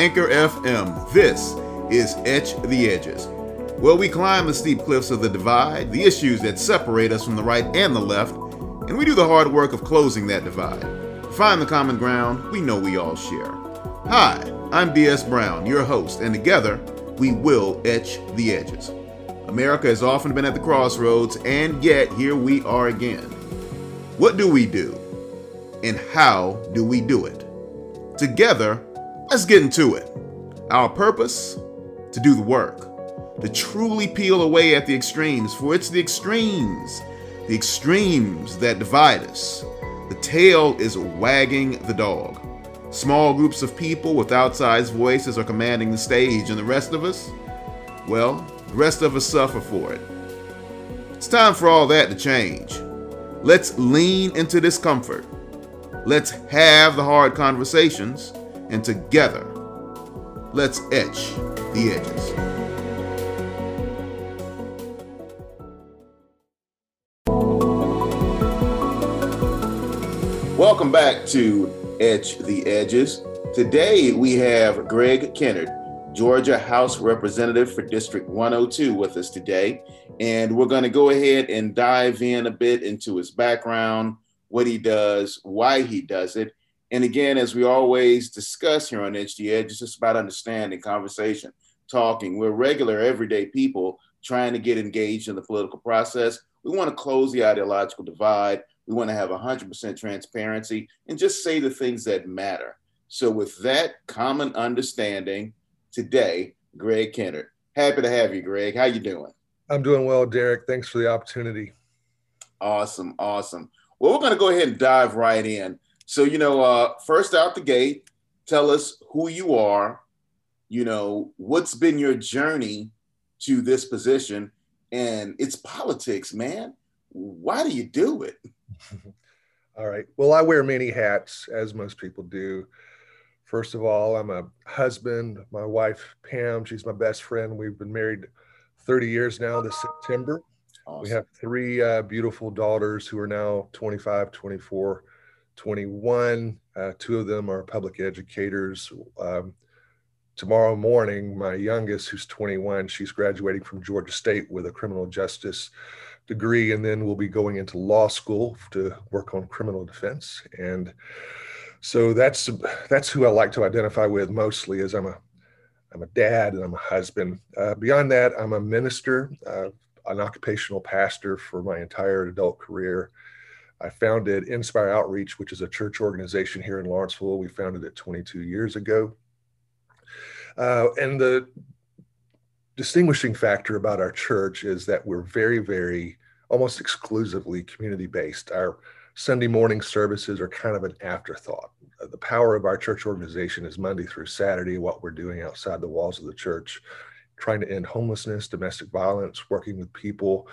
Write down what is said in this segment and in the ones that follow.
Anchor FM, this is Etch the Edges, where we climb the steep cliffs of the divide, the issues that separate us from the right and the left, and we do the hard work of closing that divide. Find the common ground we know we all share. Hi, I'm B.S. Brown, your host, and together we will etch the edges. America has often been at the crossroads, and yet here we are again. What do we do? And how do we do it? Together, let's get into it. Our purpose? To do the work, to truly peel away at the extremes, for it's the extremes, the extremes that divide us. The tail is wagging the dog. Small groups of people with outsized voices are commanding the stage, and the rest of us? Well, the rest of us suffer for it. It's time for all that to change. Let's lean into discomfort. Let's have the hard conversations, and together, let's etch the edges. Welcome back to Etch the Edges. Today we have Greg Kennard, Georgia House Representative for District 102, with us today. And we're going to go ahead and dive in a bit into his background, what he does, why he does it. And again, as we always discuss here on the Edge, it's just about understanding, conversation, talking. We're regular, everyday people trying to get engaged in the political process. We want to close the ideological divide. We want to have 100% transparency and just say the things that matter. So, with that common understanding, today, Greg Kennard. Happy to have you, Greg. How you doing? I'm doing well, Derek. Thanks for the opportunity. Awesome, awesome. Well, we're going to go ahead and dive right in. So, you know, uh, first out the gate, tell us who you are. You know, what's been your journey to this position, and it's politics, man. Why do you do it? all right. Well, I wear many hats, as most people do. First of all, I'm a husband. My wife, Pam, she's my best friend. We've been married 30 years now this September. Awesome. We have three uh, beautiful daughters who are now 25, 24, 21. Uh, two of them are public educators. Um, tomorrow morning, my youngest, who's 21, she's graduating from Georgia State with a criminal justice degree, and then we'll be going into law school to work on criminal defense. And so that's that's who I like to identify with mostly. As I'm a I'm a dad and I'm a husband. Uh, beyond that, I'm a minister, uh, an occupational pastor for my entire adult career. I founded Inspire Outreach, which is a church organization here in Lawrenceville. We founded it 22 years ago. Uh, and the distinguishing factor about our church is that we're very, very almost exclusively community based. Our Sunday morning services are kind of an afterthought. Uh, the power of our church organization is Monday through Saturday, what we're doing outside the walls of the church, trying to end homelessness, domestic violence, working with people,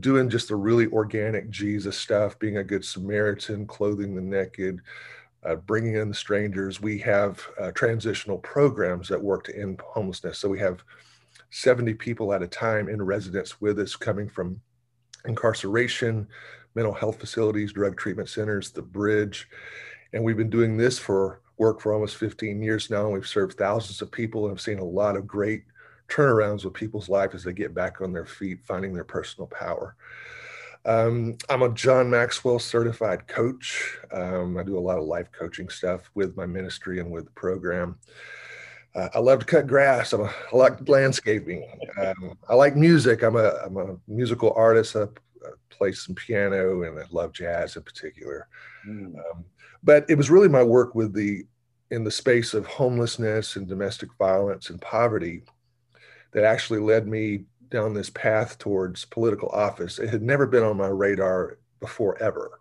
doing just the really organic Jesus stuff, being a good Samaritan, clothing the naked, uh, bringing in the strangers. We have uh, transitional programs that work to end homelessness. So we have 70 people at a time in residence with us coming from incarceration, mental health facilities, drug treatment centers, the bridge. And we've been doing this for work for almost 15 years now. And We've served thousands of people and have seen a lot of great turnarounds with people's life as they get back on their feet, finding their personal power. Um, I'm a John Maxwell certified coach. Um, I do a lot of life coaching stuff with my ministry and with the program. Uh, I love to cut grass. I'm a, I like landscaping. Um, I like music. I'm a, I'm a musical artist. I, I, play some piano and I love jazz in particular. Mm. but it was really my work with the in the space of homelessness and domestic violence and poverty that actually led me down this path towards political office. It had never been on my radar before ever.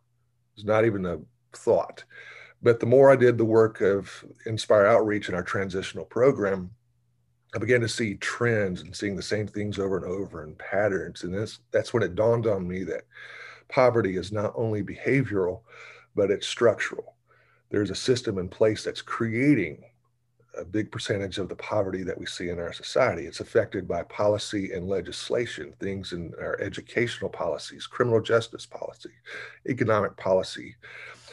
It was not even a thought. But the more I did the work of Inspire Outreach and our transitional program, I began to see trends and seeing the same things over and over and patterns. And that's, that's when it dawned on me that poverty is not only behavioral, but it's structural. There's a system in place that's creating a big percentage of the poverty that we see in our society. It's affected by policy and legislation, things in our educational policies, criminal justice policy, economic policy.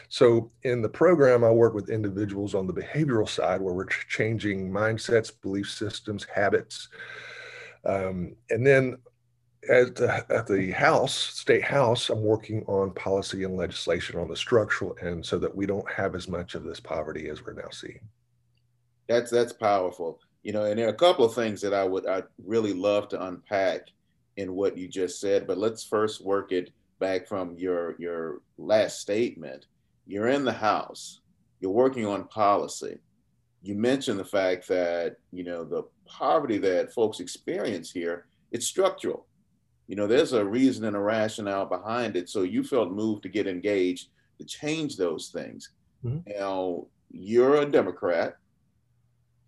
So in the program, I work with individuals on the behavioral side where we're changing mindsets, belief systems, habits. Um, and then at the, at the House, State House, I'm working on policy and legislation on the structural end so that we don't have as much of this poverty as we're now seeing. That's that's powerful. You know, and there are a couple of things that I would I really love to unpack in what you just said, but let's first work it back from your your last statement. You're in the House, you're working on policy. You mentioned the fact that, you know, the poverty that folks experience here, it's structural you know, there's a reason and a rationale behind it. So you felt moved to get engaged to change those things. Mm-hmm. Now, you're a Democrat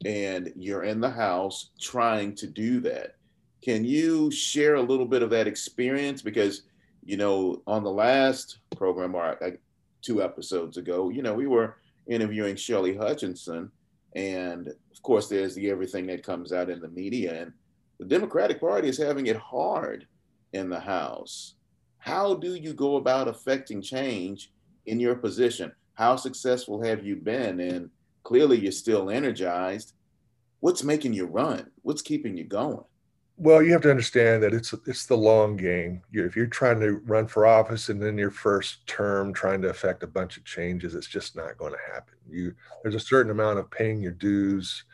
and you're in the House trying to do that. Can you share a little bit of that experience? Because, you know, on the last program, or like two episodes ago, you know, we were interviewing Shirley Hutchinson. And of course, there's the everything that comes out in the media. And the Democratic Party is having it hard in the House. How do you go about affecting change in your position? How successful have you been? And clearly, you're still energized. What's making you run? What's keeping you going? Well, you have to understand that it's it's the long game. You, if you're trying to run for office and then your first term trying to affect a bunch of changes, it's just not going to happen. You there's a certain amount of paying your dues,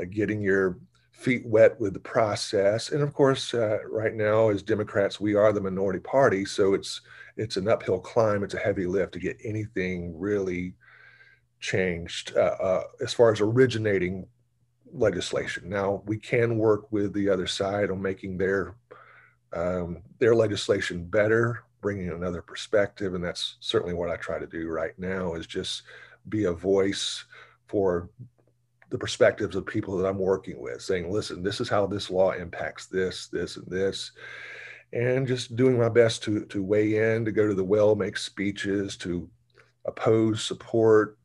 uh, getting your feet wet with the process. And of course, uh, right now, as Democrats, we are the minority party, so it's it's an uphill climb. It's a heavy lift to get anything really changed uh, uh, as far as originating legislation. Now, we can work with the other side on making their um, their legislation better, bringing another perspective, and that's certainly what I try to do right now. Is just be a voice for the perspectives of people that I'm working with, saying, listen, this is how this law impacts this, this, and this. And just doing my best to, to weigh in, to go to the well, make speeches, to oppose, support.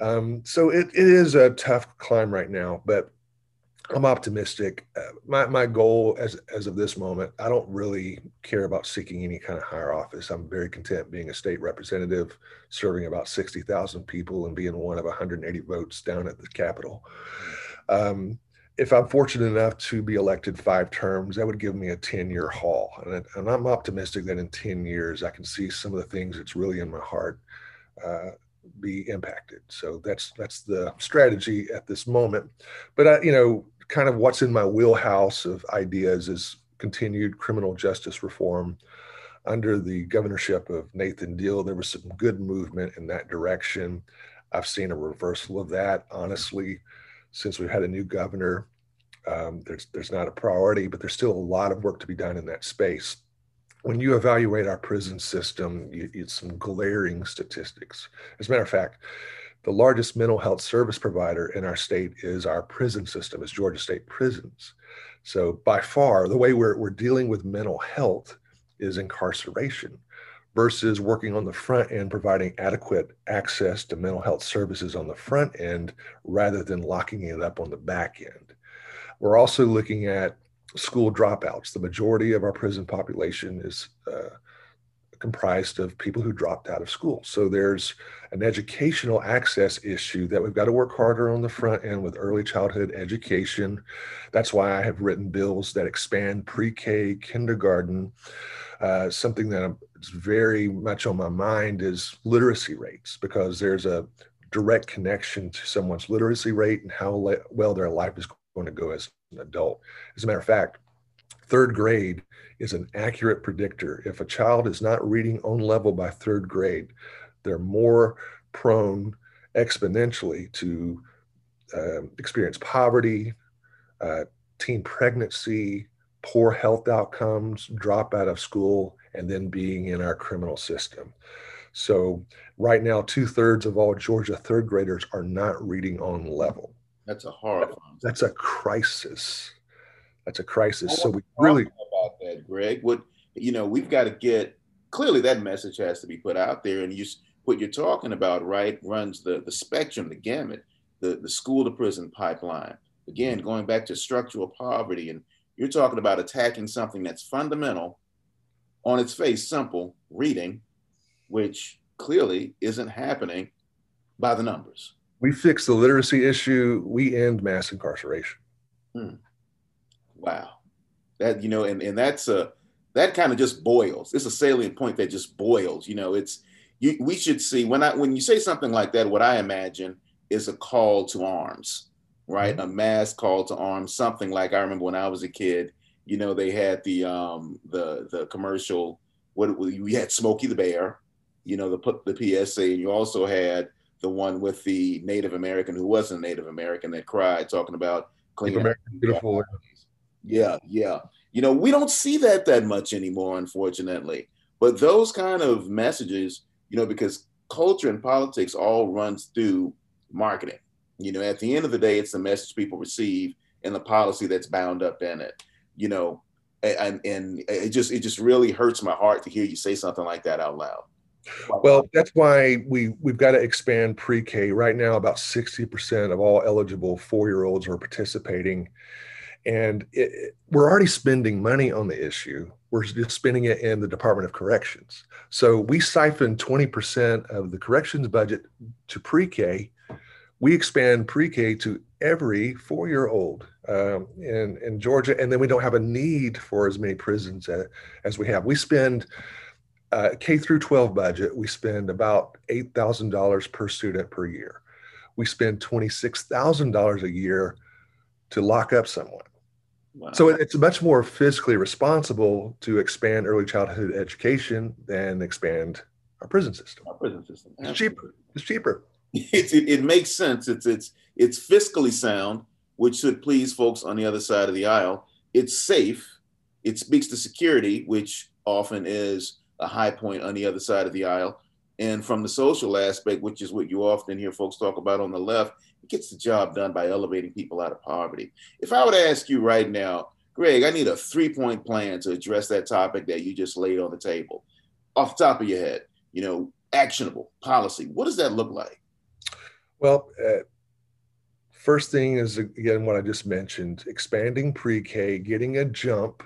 Um, so it, it is a tough climb right now, but I'm optimistic. Uh, my, my goal as, as of this moment, I don't really care about seeking any kind of higher office. I'm very content being a state representative, serving about 60,000 people and being one of 180 votes down at the Capitol. Um, if I'm fortunate enough to be elected five terms, that would give me a 10 year haul. And, and, I'm optimistic that in 10 years, I can see some of the things that's really in my heart uh, be impacted. So that's that's the strategy at this moment. But I, you know, kind of what's in my wheelhouse of ideas is continued criminal justice reform. Under the governorship of Nathan Deal, there was some good movement in that direction. I've seen a reversal of that, honestly, since we've had a new governor. Um, there's there's not a priority, but there's still a lot of work to be done in that space. When you evaluate our prison system, you, it's some glaring statistics. As a matter of fact, the largest mental health service provider in our state is our prison system, is Georgia State Prisons. So by far, the way we're, we're dealing with mental health is incarceration versus working on the front end, providing adequate access to mental health services on the front end rather than locking it up on the back end. We're also looking at school dropouts. The majority of our prison population is uh, comprised of people who dropped out of school. So there's an educational access issue that we've got to work harder on the front end with early childhood education. That's why I have written bills that expand pre K, kindergarten. Uh, something that is very much on my mind is literacy rates because there's a direct connection to someone's literacy rate and how le- well their life is going to go as an adult. As a matter of fact, third grade is an accurate predictor. If a child is not reading on level by third grade, they're more prone exponentially to uh, experience poverty, uh, teen pregnancy, poor health outcomes, drop out of school, and then being in our criminal system. So, right now, two thirds of all Georgia third graders are not reading on level. That's a horrible. That's a crisis. That's a crisis. So we really about that, Greg. What you know, we've got to get clearly that message has to be put out there, and you what you're talking about, right, runs the the spectrum, the gamut, the the school to prison pipeline. Again, going back to structural poverty, and you're talking about attacking something that's fundamental, on its face, simple reading, which clearly isn't happening by the numbers. We fix the literacy issue, we end mass incarceration. Hmm. Wow. That, you know, and, and that's a, that kind of just boils. It's a salient point that just boils. You know, it's, you, we should see when I, when you say something like that, what I imagine is a call to arms, right? Mm-hmm. A mass call to arms, something like I remember when I was a kid, you know, they had the, um, the, the commercial, what we had Smokey the Bear, you know, the, the PSA, and you also had the one with the Native American who wasn't Native American that cried, talking about clean American beautiful. Yeah, yeah. You know, we don't see that that much anymore, unfortunately. But those kind of messages, you know, because culture and politics all runs through marketing. You know, at the end of the day, it's the message people receive and the policy that's bound up in it. You know, and and it just it just really hurts my heart to hear you say something like that out loud. Well, that's why we we've got to expand pre-K. Right now, about sixty percent of all eligible four-year-olds are participating, and it, we're already spending money on the issue. We're just spending it in the Department of Corrections. So we siphon twenty percent of the corrections budget to pre-K. We expand pre-K to every four-year-old um, in in Georgia, and then we don't have a need for as many prisons as, as we have. We spend uh, K through 12 budget, we spend about $8,000 per student per year. We spend $26,000 a year to lock up someone. Wow. So it's much more fiscally responsible to expand early childhood education than expand our prison system. Our prison system. It's cheaper. It's cheaper. It, it, it makes sense. It's it's it's fiscally sound, which should please folks on the other side of the aisle. It's safe. It speaks to security, which often is a high point on the other side of the aisle. And from the social aspect, which is what you often hear folks talk about on the left, it gets the job done by elevating people out of poverty. If I were to ask you right now, Greg, I need a three point plan to address that topic that you just laid on the table. Off the top of your head, you know, actionable policy. What does that look like? Well, uh, first thing is again what I just mentioned expanding pre K, getting a jump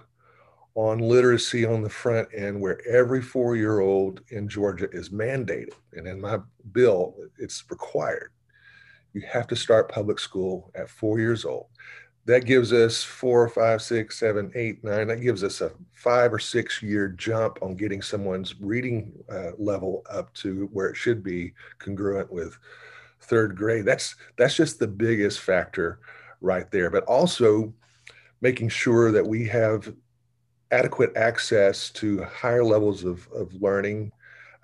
on literacy on the front end where every four year old in Georgia is mandated. And in my bill, it's required. You have to start public school at four years old. That gives us four, five, six, seven, eight, nine. That gives us a five or six year jump on getting someone's reading uh, level up to where it should be congruent with third grade. That's that's just the biggest factor right there. But also making sure that we have adequate access to higher levels of, of learning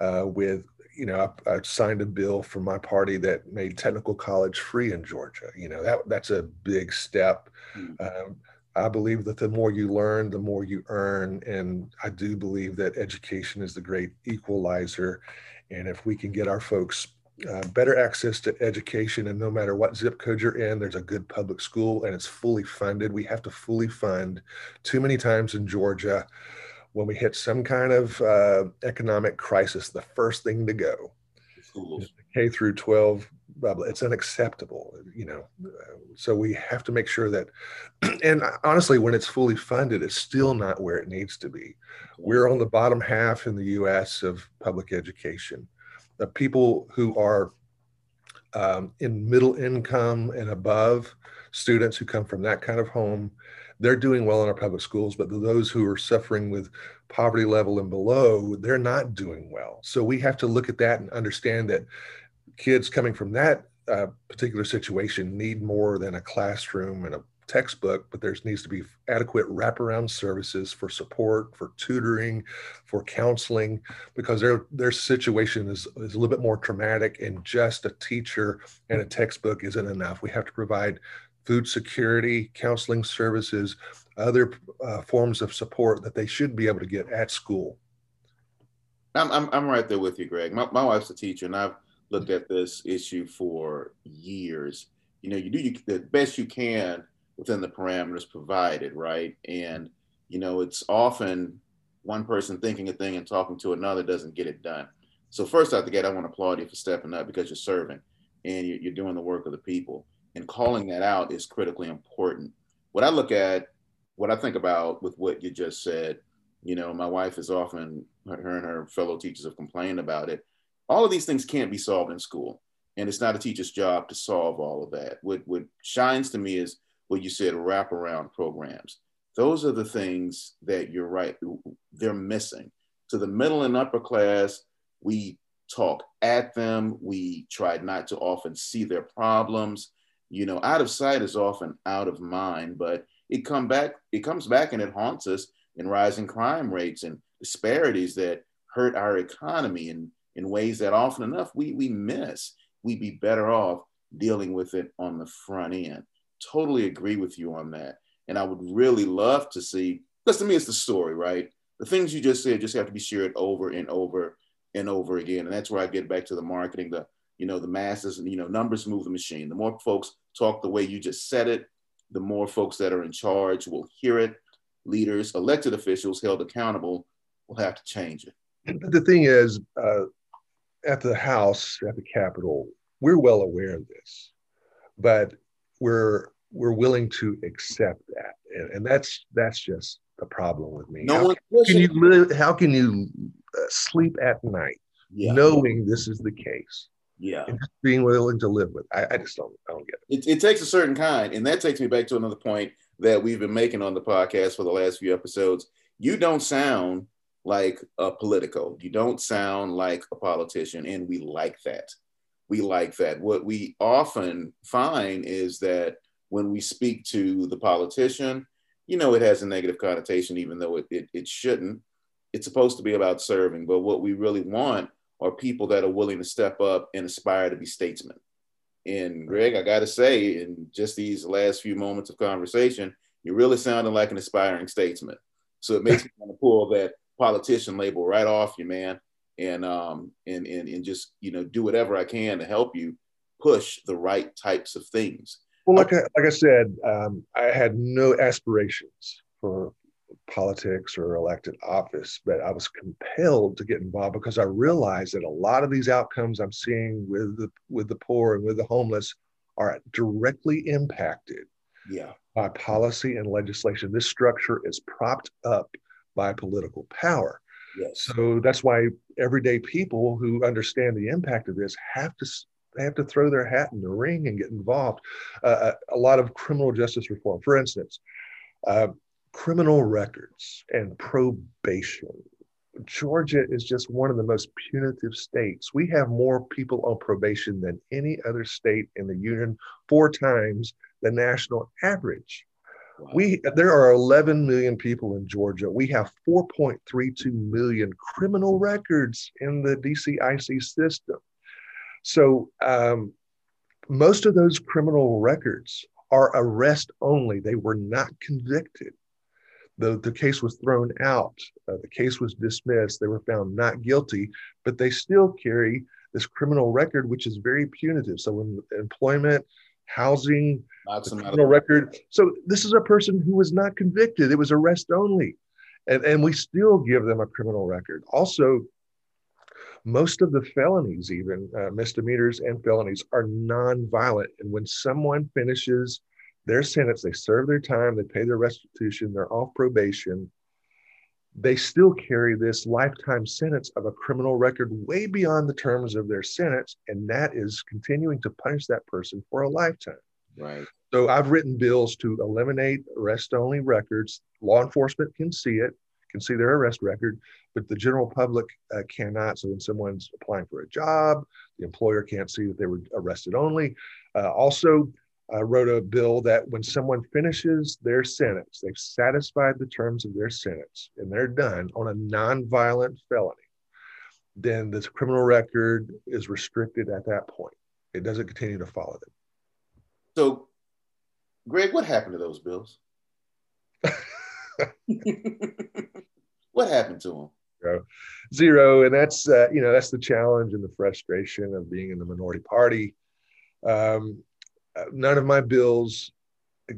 uh, with you know I, I, signed a bill for my party that made technical college free in georgia. You know that that's a big step. Mm-hmm. um, i believe that the more you learn the more you earn and i do believe that education is the great equalizer. And if we can get our folks uh, better access to education. And no matter what zip code you're in, there's a good public school and it's fully funded. We have to fully fund too many times in Georgia when we hit some kind of uh, economic crisis, the first thing to go. K through 12 Blah, blah. it's unacceptable you know so we have to make sure that and honestly when it's fully funded it's still not where it needs to be we're on the bottom half in the us of public education the people who are um, in middle income and above, students who come from that kind of home, they're doing well in our public schools, but those who are suffering with poverty level and below, they're not doing well. So we have to look at that and understand that kids coming from that uh, particular situation need more than a classroom and a textbook, but there needs to be adequate wraparound services for support, for tutoring, for counseling, because their their situation is, is a little bit more traumatic, and just a teacher and a textbook isn't enough. We have to provide food security, counseling services, other uh, forms of support that they should be able to get at school. I'm, I'm, I'm right there with you, Greg. My, my wife's a teacher, and I've looked at this issue for years. You know, you do you, the best you can within the parameters provided, right? And you know, it's often one person thinking a thing and talking to another doesn't get it done. So first out the gate, I want to applaud you for stepping up because you're serving and you're doing the work of the people. And calling that out is critically important. What I look at, what I think about with what you just said, you know, my wife is often, her and her fellow teachers have complained about it. all of these things can't be solved in school. And it's not a teacher's job to solve all of that. What, what shines to me is what you said wraparound programs. Those are the things that you're right, they're missing. To the middle and upper class, we talk at them. We try not to often see their problems. You know, out of sight is often out of mind, but it come back, it comes back and it haunts us in rising crime rates and disparities that hurt our economy in, in ways that often enough we, we miss. We'd be better off dealing with it on the front end. Totally agree with you on that. And I would really love to see, because to me, it's the story, right? The things you just said just have to be shared over and over and over again. And that's where I get back to the marketing, the, you know, the masses and, you know, numbers move the machine. The more folks talk the way you just said it, the more folks that are in charge will hear it. Leaders, elected officials held accountable will have to change it. The thing is, uh, at the House, at the Capitol, we're well aware of this, but we're we're willing to accept that, and, and that's that's just the problem with me. No how, can you live? How can you uh, sleep at night yeah. knowing this is the case? Yeah, and just being willing to live with. I, I just don't. I don't get it. it. It takes a certain kind, and that takes me back to another point that we've been making on the podcast for the last few episodes. You don't sound like a political. You don't sound like a politician, and we like that. We like that. What we often find is that when we speak to the politician, you know, it has a negative connotation, even though it, it, it shouldn't. It's supposed to be about serving, but what we really want are people that are willing to step up and aspire to be statesmen. And Greg, I got to say, in just these last few moments of conversation, you're really sounding like an aspiring statesman. So it makes me want to pull that politician label right off you, man, and um and and and just you know do whatever I can to help you push the right types of things. Well, like I, like I said, um, I had no aspirations for politics or elected office, but I was compelled to get involved because I realized that a lot of these outcomes I'm seeing with the with the poor and with the homeless are directly impacted yeah. by policy and legislation. This structure is propped up by political power. Yes. So that's why everyday people who understand the impact of this have to have to throw their hat in the ring and get involved. Uh, uh, a lot of criminal justice reform, for instance, uh, criminal records and probation. Georgia is just one of the most punitive states. We have more people on probation than any other state in the union, four times the national average. We there are 11 million people in Georgia. We have 4.32 million criminal records in the GCIC system. So um, most of those criminal records are arrest only. They were not convicted. The, the case was thrown out. Uh, the case was dismissed. They were found not guilty, but they still carry this criminal record, which is very punitive. So, in employment, housing, criminal record. So this is a person who was not convicted. It was arrest only. And, and we still give them a criminal record. Also, most of the felonies, even uh, misdemeanors and felonies, are non-violent. And when someone finishes their sentence, they serve their time, they pay their restitution, they're off probation, they still carry this lifetime sentence of a criminal record way beyond the terms of their sentence. And that is continuing to punish that person for a lifetime. Right. So I've written bills to eliminate arrest only records. Law enforcement can see it, can see their arrest record, but the general public uh, cannot. So when someone's applying for a job, the employer can't see that they were arrested only. Uh, also, I wrote a bill that when someone finishes their sentence, they've satisfied the terms of their sentence and they're done on a nonviolent felony, then this criminal record is restricted at that point. It doesn't continue to follow them. So, Greg, what happened to those bills? what happened to them? Zero. Zero. And that's, uh, you know, that's the challenge and the frustration of being in the minority party. Um, uh, Uh, none of my bills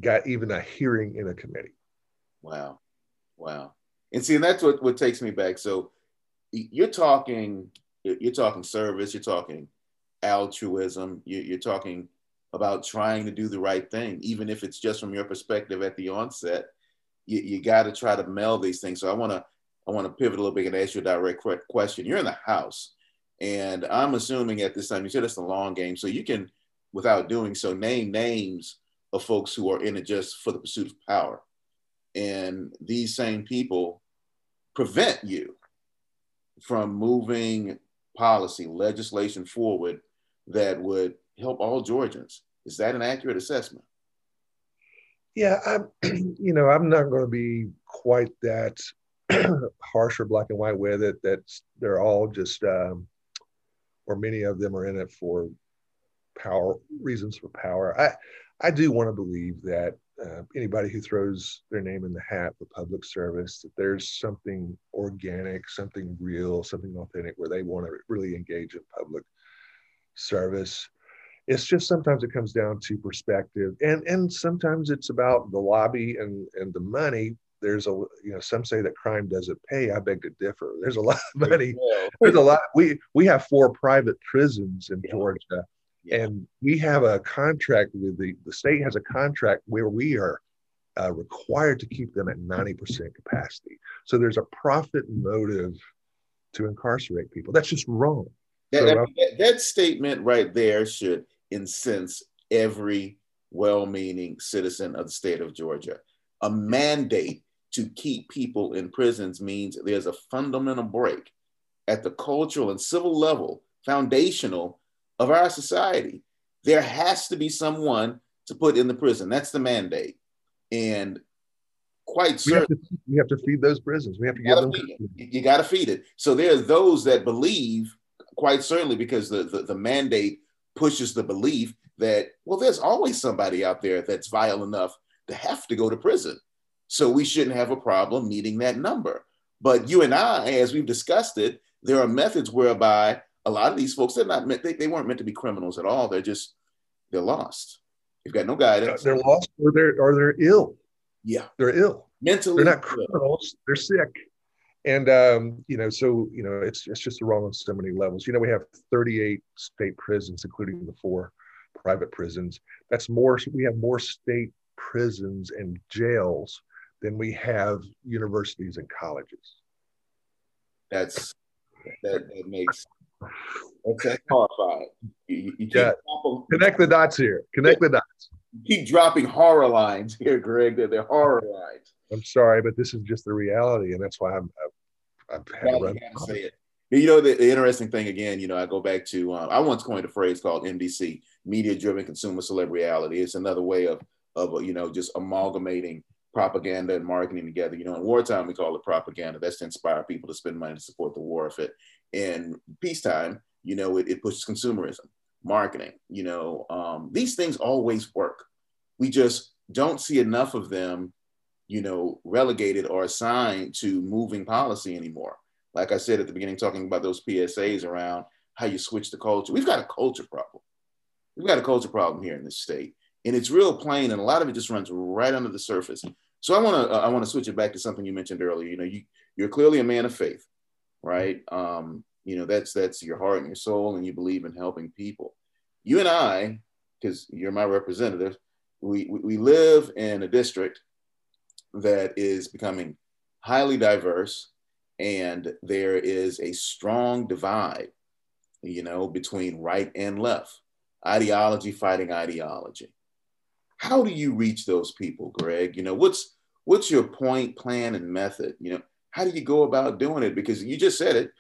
got even a hearing in a committee. Wow. Wow. And see, and that's what, what takes me back. So you're talking, you're talking service, you're talking altruism, you're talking about trying to do the right thing, even if it's just from your perspective at the onset. You, you got to try to meld these things. So I want to I want to pivot a little bit and ask you a direct question. You're in the House, And I'm assuming at this time, you said it's a long game. So you can, without doing so, name names of folks who are in it just for the pursuit of power. And these same people prevent you from moving policy, legislation forward that would help all Georgians. Is that an accurate assessment? Yeah, I'm, you know, I'm not going to be quite that harsh or black and white with it. That they're all just, um, or many of them are in it for power reasons for power. I, I do want to believe that uh, anybody who throws their name in the hat for public service, that there's something organic, something real, something authentic where they want to really engage in public service. It's just sometimes it comes down to perspective, and and sometimes it's about the lobby and and the money. There's a you know some say that crime doesn't pay. I beg to differ. There's a lot of money. There's a lot. We we have four private prisons in Georgia yeah. And we have a contract with the, the state has a contract where we are uh, required to keep them at 90% capacity. So there's a profit motive to incarcerate people. That's just wrong. That, so, that, that statement right there should incense every well meaning citizen of the state of Georgia. A mandate to keep people in prisons means there's a fundamental break at the cultural and civil level, foundational of our society. There has to be someone to put in the prison. That's the mandate. And quite certain. We have to, feed those prisons. We have to give them. You got to feed it. So there's those that believe, quite certainly, because the, the, the mandate pushes the belief that, well, there's always somebody out there that's vile enough to have to go to prison. So we shouldn't have a problem meeting that number. But you and I, as we've discussed it, there are methods whereby a lot of these folks, they're not meant, they, they weren't meant to be criminals at all. They're just, they're lost. They've got no guidance. They're lost or they're, or they're ill. Yeah. They're ill. Mentally. They're not criminals. They're sick. And, um, you know, so, you know, it's, it's just the wrong on so many levels. You know, we have 38 state prisons, including the four private prisons. That's more, we have more state prisons and jails than we have universities and colleges. That's, that, that makes that's horrifying. You, you yeah. Connect the dots here. Connect the dots. You keep dropping horror lines here, Greg. They're, they're horror lines. I'm sorry, but this is just the reality, and that's why I'm. I've, I've had to. Say it. You know, the, the, interesting thing again, you know, I go back to, uh, I once coined a phrase called MDC, media driven consumer celebrity. It's another way of, of, you know, just amalgamating propaganda and marketing together. You know, in wartime, we call it propaganda. That's to inspire people to spend money to support the war effort in peacetime, you know, it, it pushes consumerism, marketing, you know, um, these things always work. We just don't see enough of them, you know, relegated or assigned to moving policy anymore. Like I said at the beginning, talking about those PSAs around how you switch the culture. We've got a culture problem. We've got a culture problem here in this state, and it's real plain, and a lot of it just runs right under the surface. So I want to uh, I want to switch it back to something you mentioned earlier. You know, you you're clearly a man of faith right? Um, you know, that's that's your heart and your soul, and you believe in helping people. You and I, because you're my representative, we, we live in a district that is becoming highly diverse, and there is a strong divide, you know, between right and left, ideology fighting ideology. How do you reach those people, Greg? You know, what's what's your point, plan, and method? You know, how do you go about doing it? Because you just said it,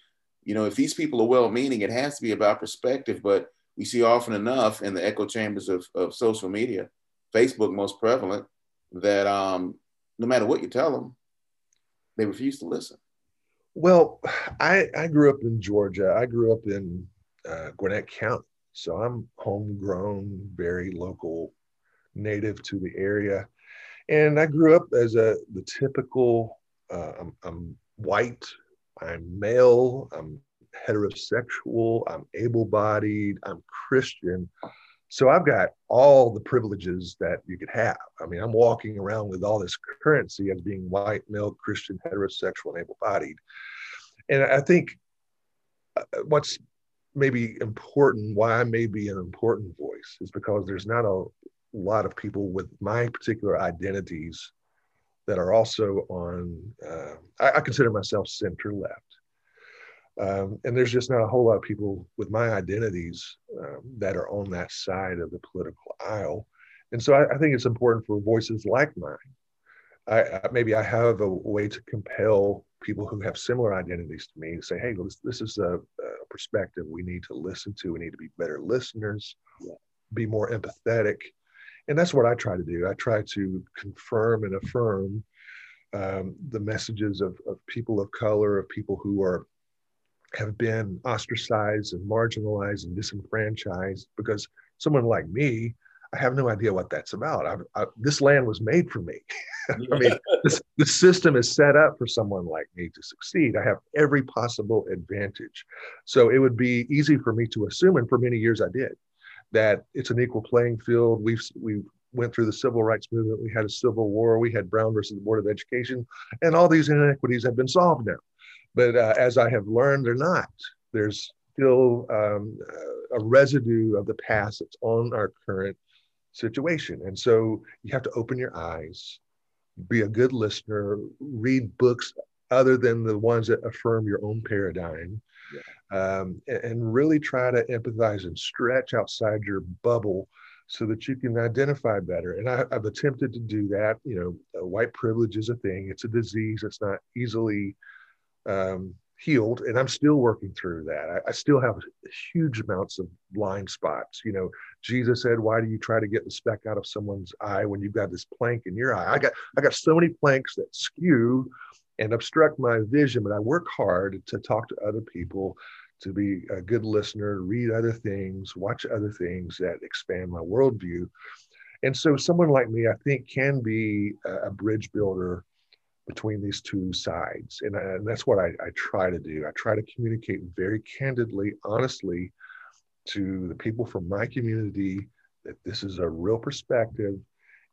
you know, if these people are well meaning, it has to be about perspective. But we see often enough in the echo chambers of, of social media, Facebook most prevalent, that um, no matter what you tell them, they refuse to listen. Well, I, I grew up in Georgia. I grew up in uh, Gwinnett County. So I'm homegrown, very local, native to the area. And I grew up as a the typical uh, I'm, I'm white, I'm male, I'm heterosexual, I'm able bodied, I'm Christian. So I've got all the privileges that you could have. I mean, I'm walking around with all this currency as being white, male, Christian, heterosexual, and able bodied. And I think uh, what's maybe important, why I may be an important voice, is because there's not a lot of people with my particular identities that are also on, uh, I, I, consider myself center left. Um, and there's just not a whole lot of people with my identities um, that are on that side of the political aisle. And so I, I think it's important for voices like mine. I, I, maybe I have a way to compel people who have similar identities to me to say, hey, this, this is a, a, perspective we need to listen to. We need to be better listeners, be more empathetic. And that's what I try to do. I try to confirm and affirm um, the messages of, of people of color, of people who are have been ostracized and marginalized and disenfranchised because someone like me I have no idea what that's about. I, I, this land was made for me. I mean, this, the system is set up for someone like me to succeed. I have every possible advantage. So it would be easy for me to assume, and for many years I did, that it's an equal playing field. We've we went through the civil rights movement. We had a civil war. We had Brown versus the Board of Education, and all these inequities have been solved now. But uh, as I have learned, they're not. There's still um, a residue of the past that's on our current situation. And so you have to open your eyes, be a good listener, read books other than the ones that affirm your own paradigm, yeah. um, and, really try to empathize and stretch outside your bubble so that you can identify better. And I, have attempted to do that. You know, white privilege is a thing, it's a disease, it's not easily. Um, healed and i'm still working through that I, I, still have huge amounts of blind spots you know jesus said why do you try to get the speck out of someone's eye when you've got this plank in your eye i got i got so many planks that skew and obstruct my vision but i work hard to talk to other people to be a good listener read other things watch other things that expand my worldview and so someone like me i think can be a bridge builder between these two sides. And, and that's what I, I, try to do. I try to communicate very candidly, honestly to the people from my community that this is a real perspective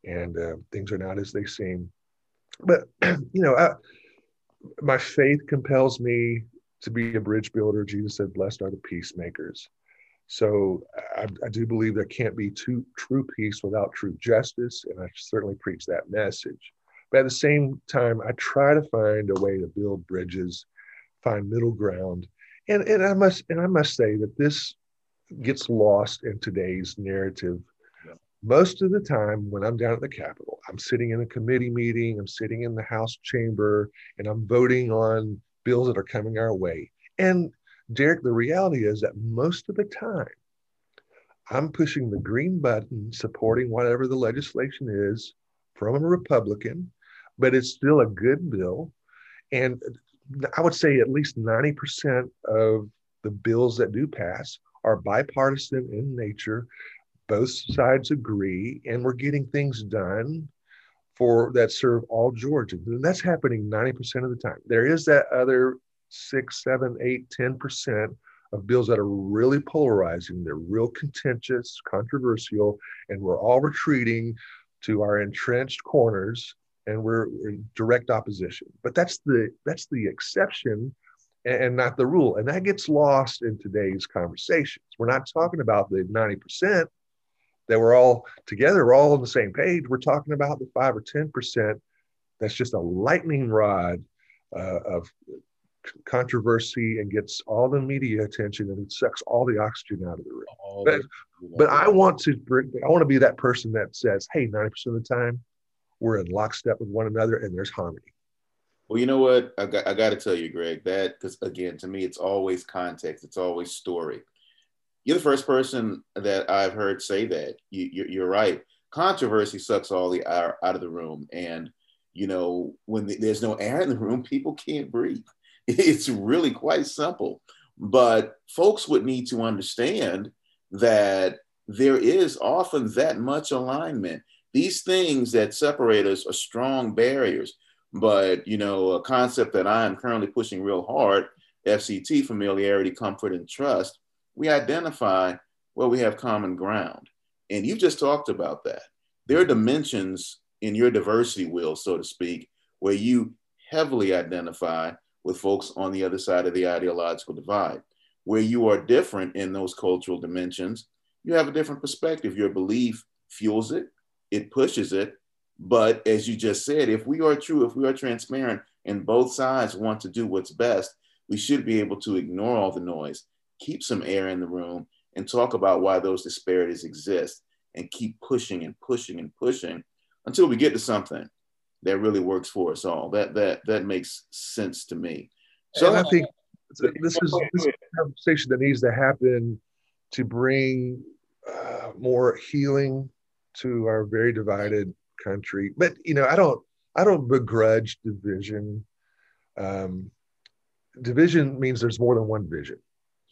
and uh, things are not as they seem. But, you know, I, my faith compels me to be a bridge builder. Jesus said, Blessed are the peacemakers. So I, I, do believe there can't be true, true peace without true justice. And I certainly preach that message. But at the same time, I try to find a way to build bridges, find middle ground. And, and I must and I must say that this gets lost in today's narrative. Most of the time when I'm down at the Capitol, I'm sitting in a committee meeting, I'm sitting in the House chamber, and I'm voting on bills that are coming our way. And Derek, the reality is that most of the time, I'm pushing the green button, supporting whatever the legislation is from a Republican but it's still a good bill. And I would say at least 90% of the bills that do pass are bipartisan in nature. Both sides agree, and we're getting things done for that serve all Georgians. And that's happening 90% of the time. There is that other six, seven, eight, 10% of bills that are really polarizing. They're real contentious, controversial, and we're all retreating to our entrenched corners and we're in direct opposition. But that's the that's the exception and not the rule. And that gets lost in today's conversations. We're not talking about the 90% that we're all together, we're all on the same page. We're talking about the five or 10% that's just a lightning rod uh, of controversy and gets all the media attention and it sucks all the oxygen out of the room. But, but I want to I want to be that person that says, hey, 90% of the time, we're in lockstep with one another and there's harmony. Well, you know what? I got, I got to tell you, Greg, that because again, to me, it's always context, it's always story. You're the first person that I've heard say that. You, you're right. Controversy sucks all the air out of the room. And, you know, when the, there's no air in the room, people can't breathe. It's really quite simple. But folks would need to understand that there is often that much alignment these things that separate us are strong barriers. But, you know, a concept that I am currently pushing real hard, FCT, familiarity, comfort, and trust, we identify where we have common ground. And you just talked about that. There are dimensions in your diversity wheel, so to speak, where you heavily identify with folks on the other side of the ideological divide. Where you are different in those cultural dimensions, you have a different perspective. Your belief fuels it, it pushes it. But as you just said, if we are true, if we are transparent, and both sides want to do what's best, we should be able to ignore all the noise, keep some air in the room, and talk about why those disparities exist and keep pushing and pushing and pushing until we get to something that really works for us all. That that that makes sense to me. So and I think this is, this is a conversation that needs to happen to bring uh, more healing to our very divided country. But you know, I don't I don't begrudge division. Um, division means there's more than one vision.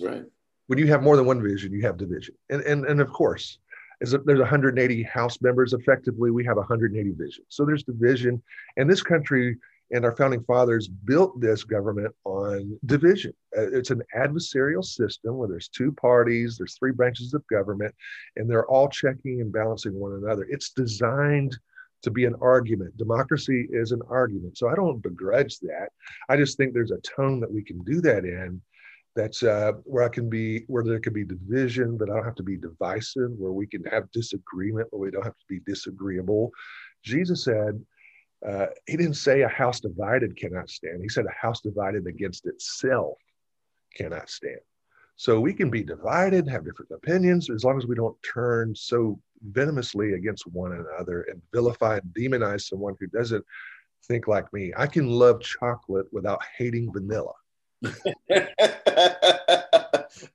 Right. When you have more than one vision, you have division, and and and of course, is there's 180 House members. Effectively, we have 180 visions. So there's division, and this country and our founding fathers built this government on division. Uh, it's an adversarial system where there's two parties, there's three branches of government, and they're all checking and balancing one another. It's designed to be an argument. Democracy is an argument. So I don't begrudge that. I just think there's a tone that we can do that in that's uh, where I can be, where there can be division, but I don't have to be divisive, where we can have disagreement, but we don't have to be disagreeable. Jesus said, uh, he didn't say a house divided cannot stand. He said a house divided against itself cannot stand. So we can be divided, have different opinions, as long as we don't turn so venomously against one another and vilify and demonize someone who doesn't think like me. I can love chocolate without hating vanilla.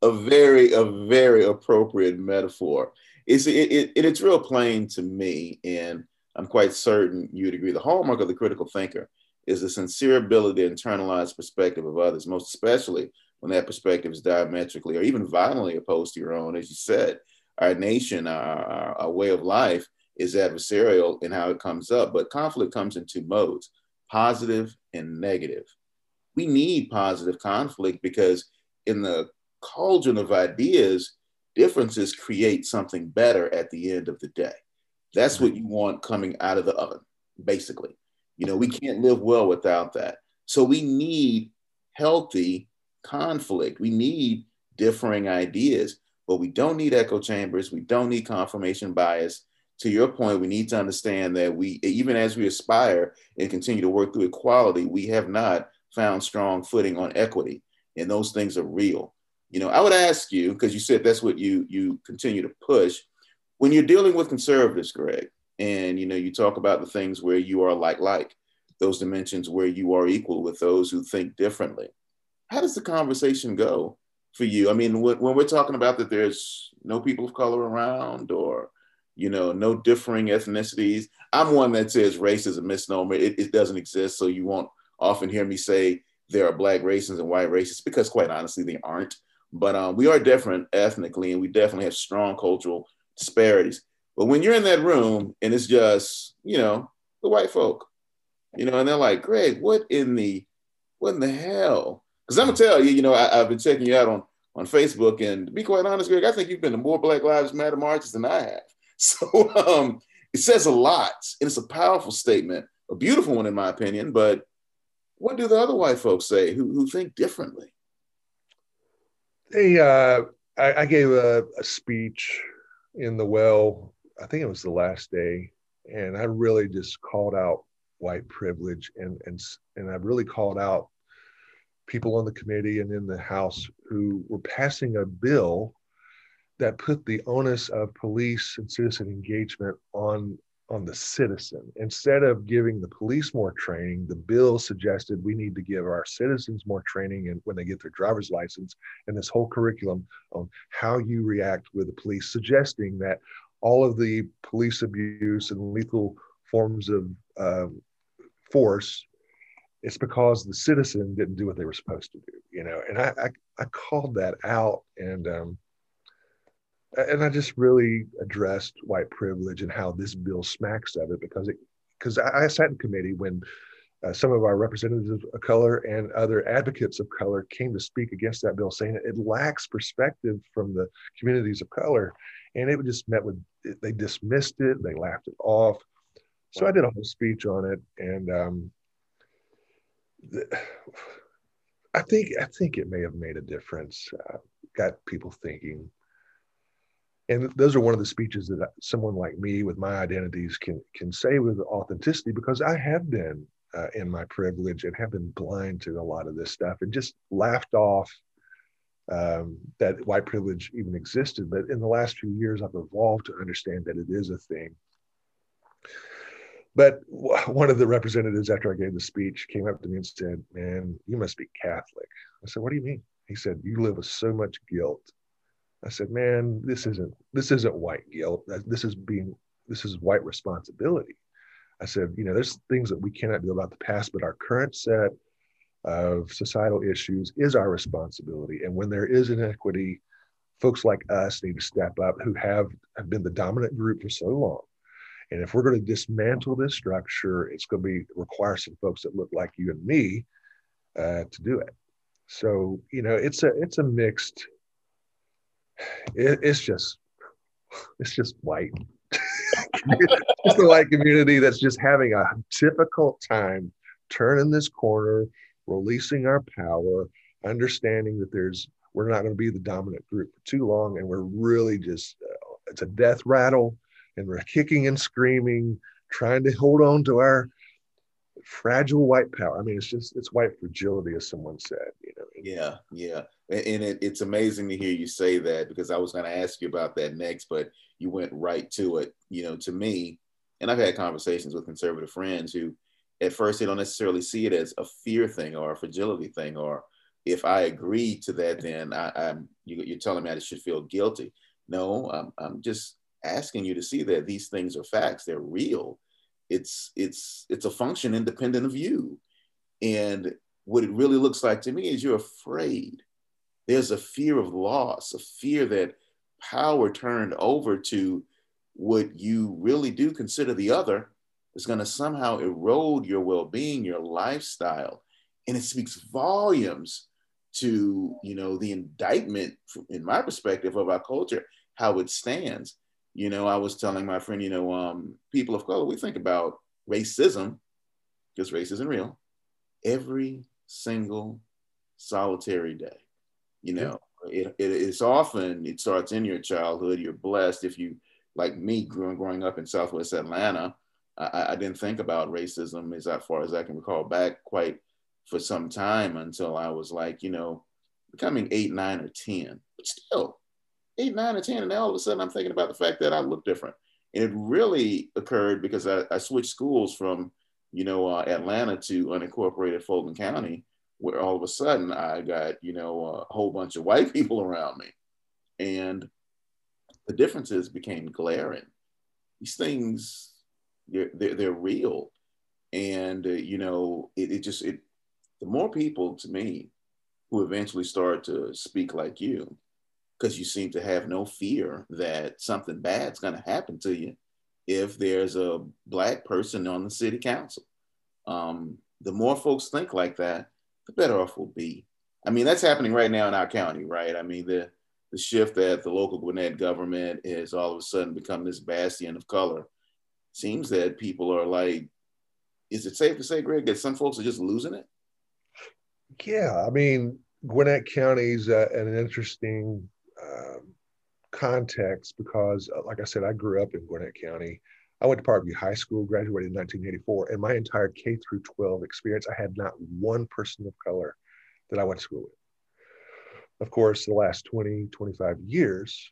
A very, a very appropriate metaphor. It's it, it, it's real plain to me, and I'm quite certain you'd agree. The hallmark of the critical thinker is the sincere ability to internalize perspective of others, most especially when that perspective is diametrically or even violently opposed to your own. As you said, our nation, our, our way of life is adversarial in how it comes up, but conflict comes in two modes positive and negative. We need positive conflict because in the cauldron of ideas, differences create something better at the end of the day. That's what mm-hmm. you want coming out of the oven, basically. You know, we can't live well without that. So we need healthy conflict. We need differing ideas, but we don't need echo chambers. We don't need confirmation bias. To your point, we need to understand that we, even as we aspire and continue to work through equality, we have not found strong footing on equity, and those things are real. You know, I would ask you because you said that's what you you continue to push when you're dealing with conservatives, Greg, and you know, you talk about the things where you are like like those dimensions where you are equal with those who think differently. How does the conversation go for you? I mean, when, we're talking about that, there's no people of color around, or you know, no differing ethnicities. I'm one that says race is a misnomer. It, it doesn't exist. So you won't often hear me say there are black racists and white racists because, quite honestly, they aren't. But um, we are different ethnically, and we definitely have strong cultural disparities. But when you're in that room and it's just, you know, the white folk, you know, and they're like, Greg, what in the, what in the hell? Because I'm gonna tell you, you know, I, have been checking you out on on Facebook, and to be quite honest, Greg, I think you've been to more Black Lives Matter marches than I have. So um, it says a lot, and it's a powerful statement, a beautiful one in my opinion. But what do the other white folks say who who think differently? They, uh, I, I gave a, a speech in the well, I think it was the last day, and I really just called out white privilege and and and I really called out people on the committee and in the House who were passing a bill that put the onus of police and citizen engagement on on the citizen. Instead of giving the police more training, the bill suggested we need to give our citizens more training and when they get their driver's license and this whole curriculum on how you react with the police, suggesting that all of the police abuse and lethal forms of uh, force it's because the citizen didn't do what they were supposed to do you know and i i, I called that out and um, and I just really addressed white privilege and how this bill smacks of it because it because I, I, sat in committee when uh, some of our representatives of color and other advocates of color came to speak against that bill, saying it lacks perspective from the communities of color, and it just met with they dismissed it, they laughed it off. So I did a whole speech on it, and um, the, I think I think it may have made a difference. Uh, got people thinking and those are one of the speeches that someone like me with my identities can can say with authenticity because I have been uh, in my privilege and have been blind to a lot of this stuff and just laughed off um, that white privilege even existed. But in the last few years, I've evolved to understand that it is a thing. But one of the representatives, after I gave the speech, came up to me and said, Man, you must be Catholic. I said, What do you mean? He said, You live with so much guilt. I said, Man, this isn't this isn't white guilt. This is being this is white responsibility. I said, you know, there's things that we cannot do about the past, but our current set of societal issues is our responsibility. And when there is inequity, folks like us need to step up who have, have been the dominant group for so long. And if we're going to dismantle this structure, it's going to be require some folks that look like you and me uh, to do it. So you know, it's a it's a mixed. It, it's just it's just white. It's the white community that's just having a difficult time turning this corner, releasing our power, understanding that there's we're not going to be the dominant group for too long, and we're really just uh, it's a death rattle, and we're kicking and screaming, trying to hold on to our fragile white power. I mean, it's just it's white fragility, as someone said. You know. Yeah, yeah, and it, it's amazing to hear you say that because I was going to ask you about that next, but you went right to it. You know, to me, and I've had conversations with conservative friends who, at first, they don't necessarily see it as a fear thing or a fragility thing, or if I agree to that, then I, am you, are telling me I should feel guilty. No, I'm, I'm just asking you to see that these things are facts. They're real. It's it's it's a function independent of you, and what it really looks like to me is you're afraid. There's a fear of loss, a fear that power turned over to what you really do consider the other is going to somehow erode your well-being your lifestyle. And it speaks volumes to you know the indictment in my perspective of our culture how it stands you know i was telling my friend you know um, people of color we think about racism because race isn't real every single solitary day you know it, it, it's often it starts in your childhood. You're blessed if you, like me, growing growing up in Southwest Atlanta. I, I didn't think about racism as far as I can recall back quite for some time until I was like, you know, becoming eight, nine, or ten. But still, eight, nine, or ten, and now all of a sudden I'm thinking about the fact that I look different. And it really occurred because I, I switched schools from, you know, uh, Atlanta to unincorporated Fulton County where all of a sudden I got, you know, a whole bunch of white people around me. And the differences became glaring. These things, they're, they're, they're real. And, uh, you know, it, it just, it, the more people to me who eventually start to speak like you, because you seem to have no fear that something bad's going to happen to you if there's a black person on the city council. Um, the more folks think like that, the better off we'll be. I mean, that's happening right now in our county, right? I mean, the the shift that the local Gwinnett government has all of a sudden become this bastion of color seems that people are like, is it safe to say, Greg, that some folks are just losing it? Yeah, I mean, Gwinnett County is uh, an interesting context because, uh, like I said, I grew up in Gwinnett County. I went to Parkview High School, graduated in 1984, and my entire K through 12 experience, I had not one person of color that I went to school with. Of course, the last 20, 25 years,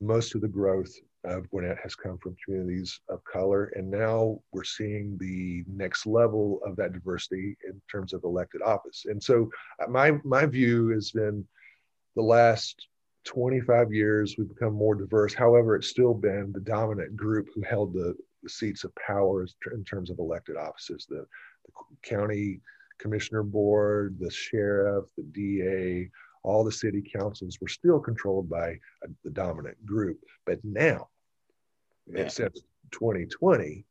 most of the growth of Gwinnett has come from communities of color, and now we're seeing the next level of that diversity in terms of elected office. And so, uh, my my view has been the last 25 years, we've become more diverse. However, it's still been the dominant group who held the, the seats of power in terms of elected offices the, the, county commissioner board, the sheriff, the DA, all the city councils were still controlled by a, the dominant group. But now, yeah. since 2020,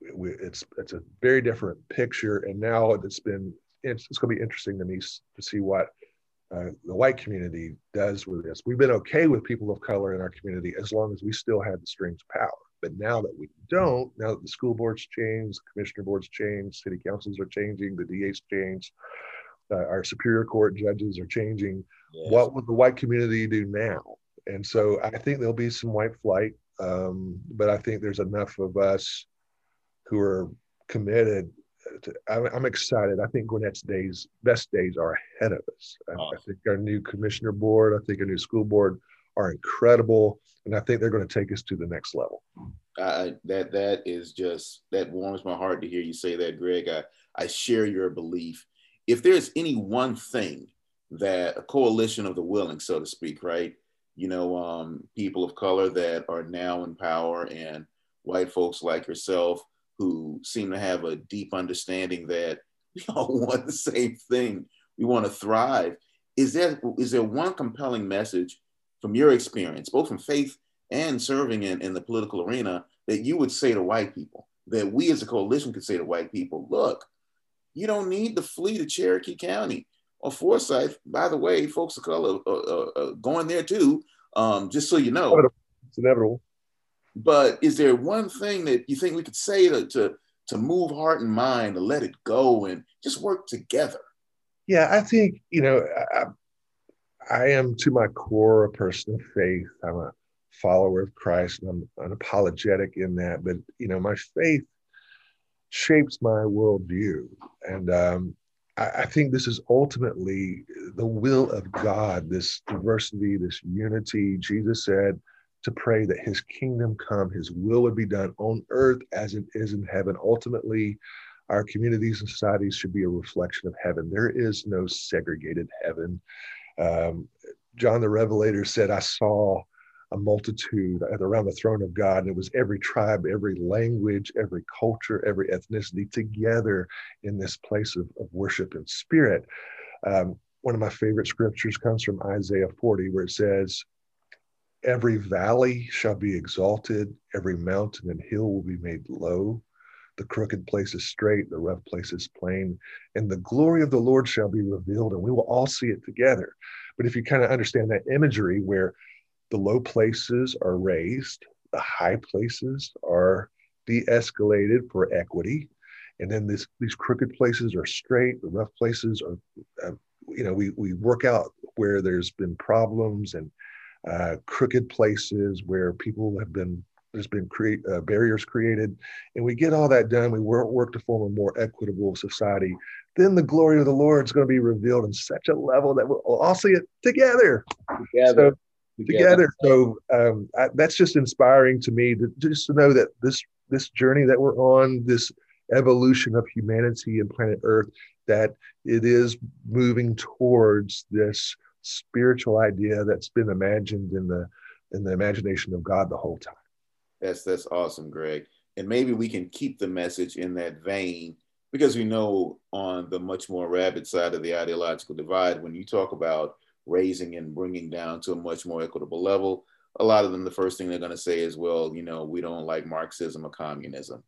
it's it's a very different picture. And now it's been it's, it's going to be interesting to me to see what uh, the white community does with this. We've been okay with people of color in our community as long as we still had the strings of power. But now that we don't, now that the school boards change, the commissioner boards change, city councils are changing, the DA's change, uh, our superior court judges are changing. Yes. What would the white community do now? And so I think there'll be some white flight, um, but I think there's enough of us who are committed I'm excited. I think Gwinnett's days, best days, are ahead of us. I, I think our new commissioner board, I think our new school board are incredible, and I think they're going to take us to the next level. that that is just that warms my heart to hear you say that, Greg. I I share your belief. If there's any one thing that a coalition of the willing, so to speak, right? You know, um, people of color that are now in power and white folks like yourself who seem to have a deep understanding that we all want the same thing. We want to thrive. Is there is there one compelling message from your experience, both from faith and serving in, in the political arena, that you would say to white people, that we as a coalition could say to white people, look, you don't need to flee to Cherokee County or Forsyth. By the way, folks of color are, are, are going there too, um, just so you know. It's inevitable. But is there one thing that you think we could say to, to, to move heart and mind, to let it go and just work together? Yeah, I think, you know, I, I am to my core a person of faith. I'm a follower of Christ and I'm unapologetic in that. But, you know, my faith shapes my worldview. And um, I, I think this is ultimately the will of God, this diversity, this unity. Jesus said, to pray that his kingdom come, his will would be done on earth as it is in heaven. Ultimately, our communities and societies should be a reflection of heaven. There is no segregated heaven. Um, John the Revelator said, I saw a multitude around the throne of God, and it was every tribe, every language, every culture, every ethnicity together in this place of, of worship and spirit. Um, one of my favorite scriptures comes from Isaiah 40, where it says, Every valley shall be exalted, every mountain and hill will be made low. The crooked places straight, the rough places plain, and the glory of the Lord shall be revealed, and we will all see it together. But if you kind of understand that imagery where the low places are raised, the high places are de escalated for equity, and then this, these crooked places are straight, the rough places are, uh, you know, we, we work out where there's been problems and uh, crooked places where people have been there's been create uh, barriers created. And we get all that done. We work, work to form a more equitable society. Then the glory of the lord is going to be revealed in such a level that we'll all see it together. Together. So, together. so um, I, that's just inspiring to me to just to know that this this journey that we're on this evolution of humanity and planet earth that it is moving towards this spiritual idea that's been imagined in the in the imagination of God the whole time. That's that's awesome, Greg. And maybe we can keep the message in that vein because we know on the much more rabid side of the ideological divide, when you talk about raising and bringing down to a much more equitable level, a lot of them, the first thing they're going to say is, well, you know, we don't like Marxism or communism,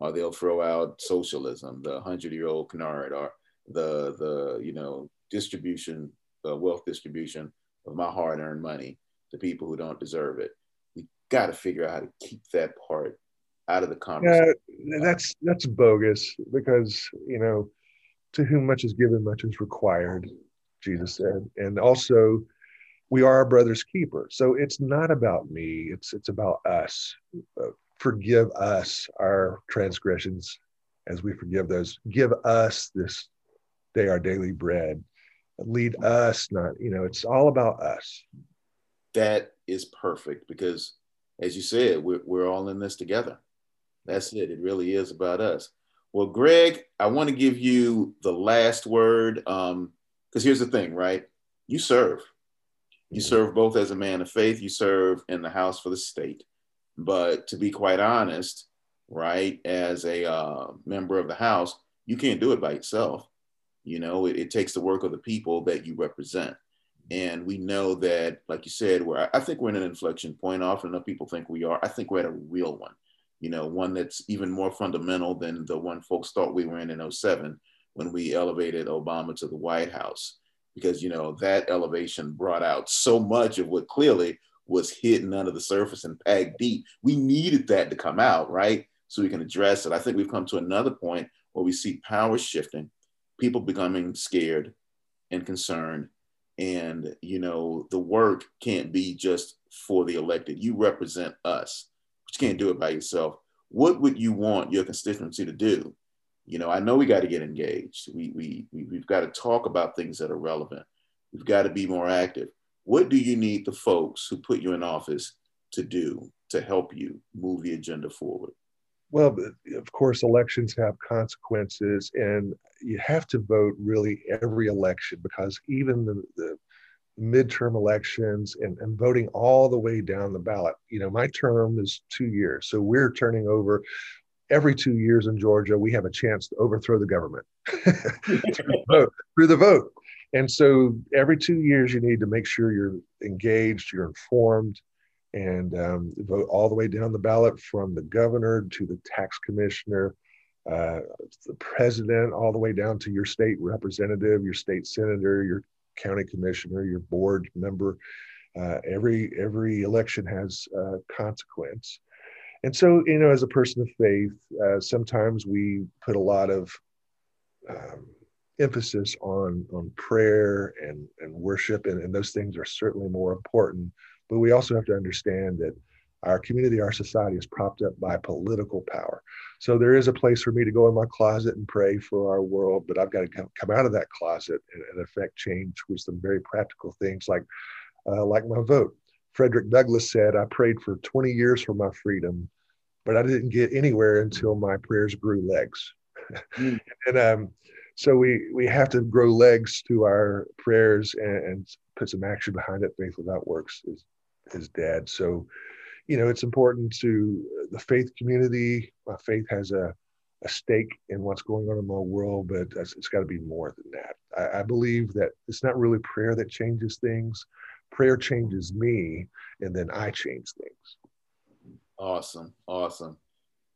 or they'll throw out socialism, the hundred year old canard, or the, the, you know, distribution the wealth distribution of my hard earned money to people who don't deserve it. We got to figure out how to keep that part out of the conversation. Yeah, that's that's bogus because you know, to whom much is given, much is required. Jesus said, and also, we are our brother's keeper. So it's not about me. It's it's about us. Uh, forgive us our transgressions, as we forgive those. Give us this day our daily bread lead us, not, you know, it's all about us. That is perfect because, as you said, we're, we're all in this together. That's it. It really is about us. Well, Greg, I want to give you the last word Um, because um, here's the thing, right? You serve. You mm-hmm. serve both as a man of faith, you serve in the House for the state. But to be quite honest, right, as a uh, member of the House, you can't do it by yourself. You know, it, it, takes the work of the people that you represent. And we know that, like you said, where I think we're in an inflection point. Often enough people think we are. I think we're at a real one, you know, one that's even more fundamental than the one folks thought we were in in 07 when we elevated Obama to the White House. Because, you know, that elevation brought out so much of what clearly was hidden under the surface and packed deep. We needed that to come out, right? So we can address it. I think we've come to another point where we see power shifting people becoming scared and concerned and you know the work can't be just for the elected you represent us but you can't do it by yourself what would you want your constituency to do You know, I know we got to get engaged. We, we, we, we've got to talk about things that are relevant. We've got to be more active. What do you need the folks who put you in office to do to help you move the agenda forward? Well, of course, elections have consequences, and you have to vote really every election because even the, the midterm elections and, and voting all the way down the ballot. You know, my term is two years. So we're turning over every two years in Georgia, we have a chance to overthrow the government through, the vote, through the vote. And so every two years, you need to make sure you're engaged, you're informed, and um, vote all the way down the ballot from the governor to the tax commissioner, uh, the president, all the way down to your state representative, your state senator, your county commissioner, your board member. Uh, every every election has a consequence, and so you know, as a person of faith, uh, sometimes we put a lot of um, emphasis on on prayer and and worship, and, and those things are certainly more important. But we also have to understand that our community, our society is propped up by political power. So there is a place for me to go in my closet and pray for our world, but I've got to come, out of that closet and, and affect change with some very practical things like, uh, like my vote. Frederick Douglass said, I prayed for 20 years for my freedom, but I didn't get anywhere until my prayers grew legs. Mm. and um, so we, we have to grow legs to our prayers and, and put some action behind it. Faith without works is, is dead. So you know, it's important to the faith community. My faith has a, a stake in what's going on in my world, but it's, it's got to be more than that. I, I believe that it's not really prayer that changes things. Prayer changes me, and then I change things. Awesome, awesome.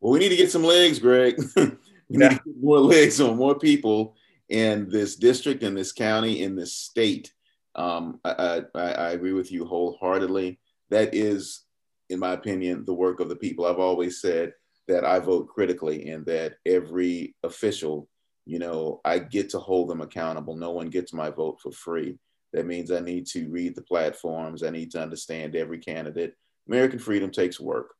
Well, we need to get some legs, Greg. we need to get more legs on more people in this district, in this county, in this state. Um, I, I, I agree with you wholeheartedly. That is in my opinion, the work of the people. I've always said that I vote critically and that every official, you know, I get to hold them accountable. No one gets my vote for free. That means I need to read the platforms. I need to understand every candidate. American freedom takes work.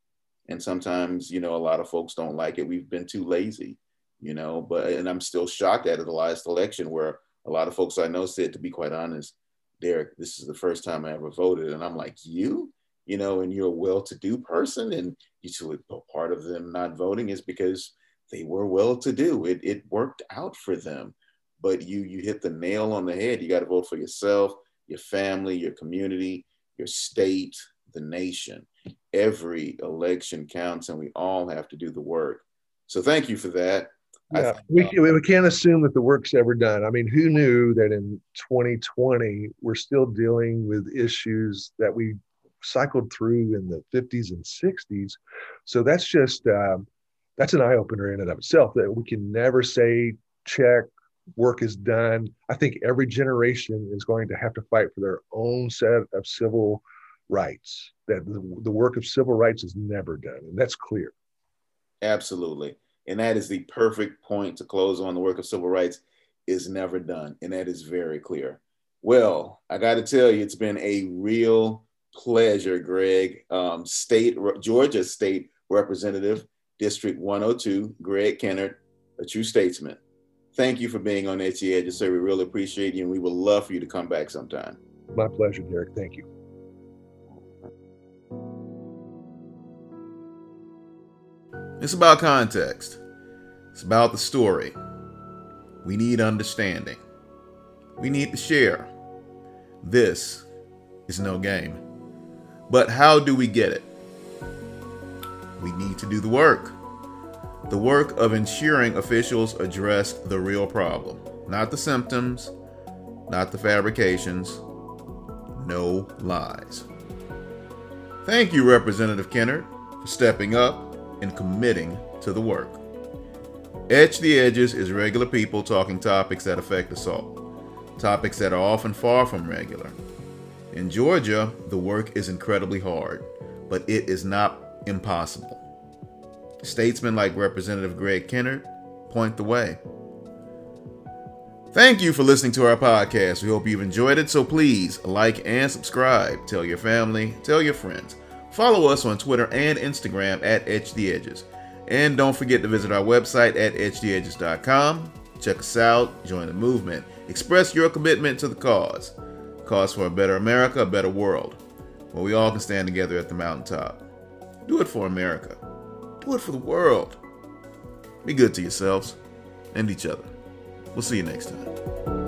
And sometimes, you know, a lot of folks don't like it. We've been too lazy, you know, but, and I'm still shocked at it the last election where a lot of folks I know said, to be quite honest, Derek, this is the first time I ever voted. And I'm like, you? You know, and you're a well-to-do person, and usually part of them not voting is because they were well-to-do. It it worked out for them, but you you hit the nail on the head. You got to vote for yourself, your family, your community, your state, the nation. Every election counts, and we all have to do the work. So thank you for that. Yeah, uh, we, we can't assume that the work's ever done. I mean, who knew that in 2020 we're still dealing with issues that we cycled through in the 50s and 60s. So that's just um, that's an eye opener in and of itself that we can never say check work is done. I think every generation is going to have to fight for their own set of civil rights. That the, the work of civil rights is never done, and that's clear. Absolutely, and that is the perfect point to close on. The work of civil rights is never done, and that is very clear. Well, I got to tell you, it's been a real pleasure, Greg. Um, state Georgia State Representative, District 102, Greg Kennard, a true statesman. Thank you for being on HE Edges, sir. We really appreciate you, and we would love for you to come back sometime. My pleasure, Derek. Thank you. It's about context. It's about the story. We need understanding. We need to share. This is no game. But how do we get it? We need to do the work. The work of ensuring officials address the real problem, not the symptoms, not the fabrications, no lies. Thank you, Representative Kennard, for stepping up and committing to the work. Etch the Edges is regular people talking topics that affect us all, topics that are often far from regular. In Georgia, the work is incredibly hard, but it is not impossible. Statesmen like Representative Greg Kennard point the way. Thank you for listening to our podcast. We hope you've enjoyed it. So please like and subscribe. Tell your family, tell your friends. Follow us on Twitter and Instagram at Etch the Edges. And don't forget to visit our website at etchtheedges.com. Check us out, join the movement, express your commitment to the cause. Cause for a better America, a better world, where we all can stand together at the mountaintop. Do it for America. Do it for the world. Be good to yourselves and each other. We'll see you next time.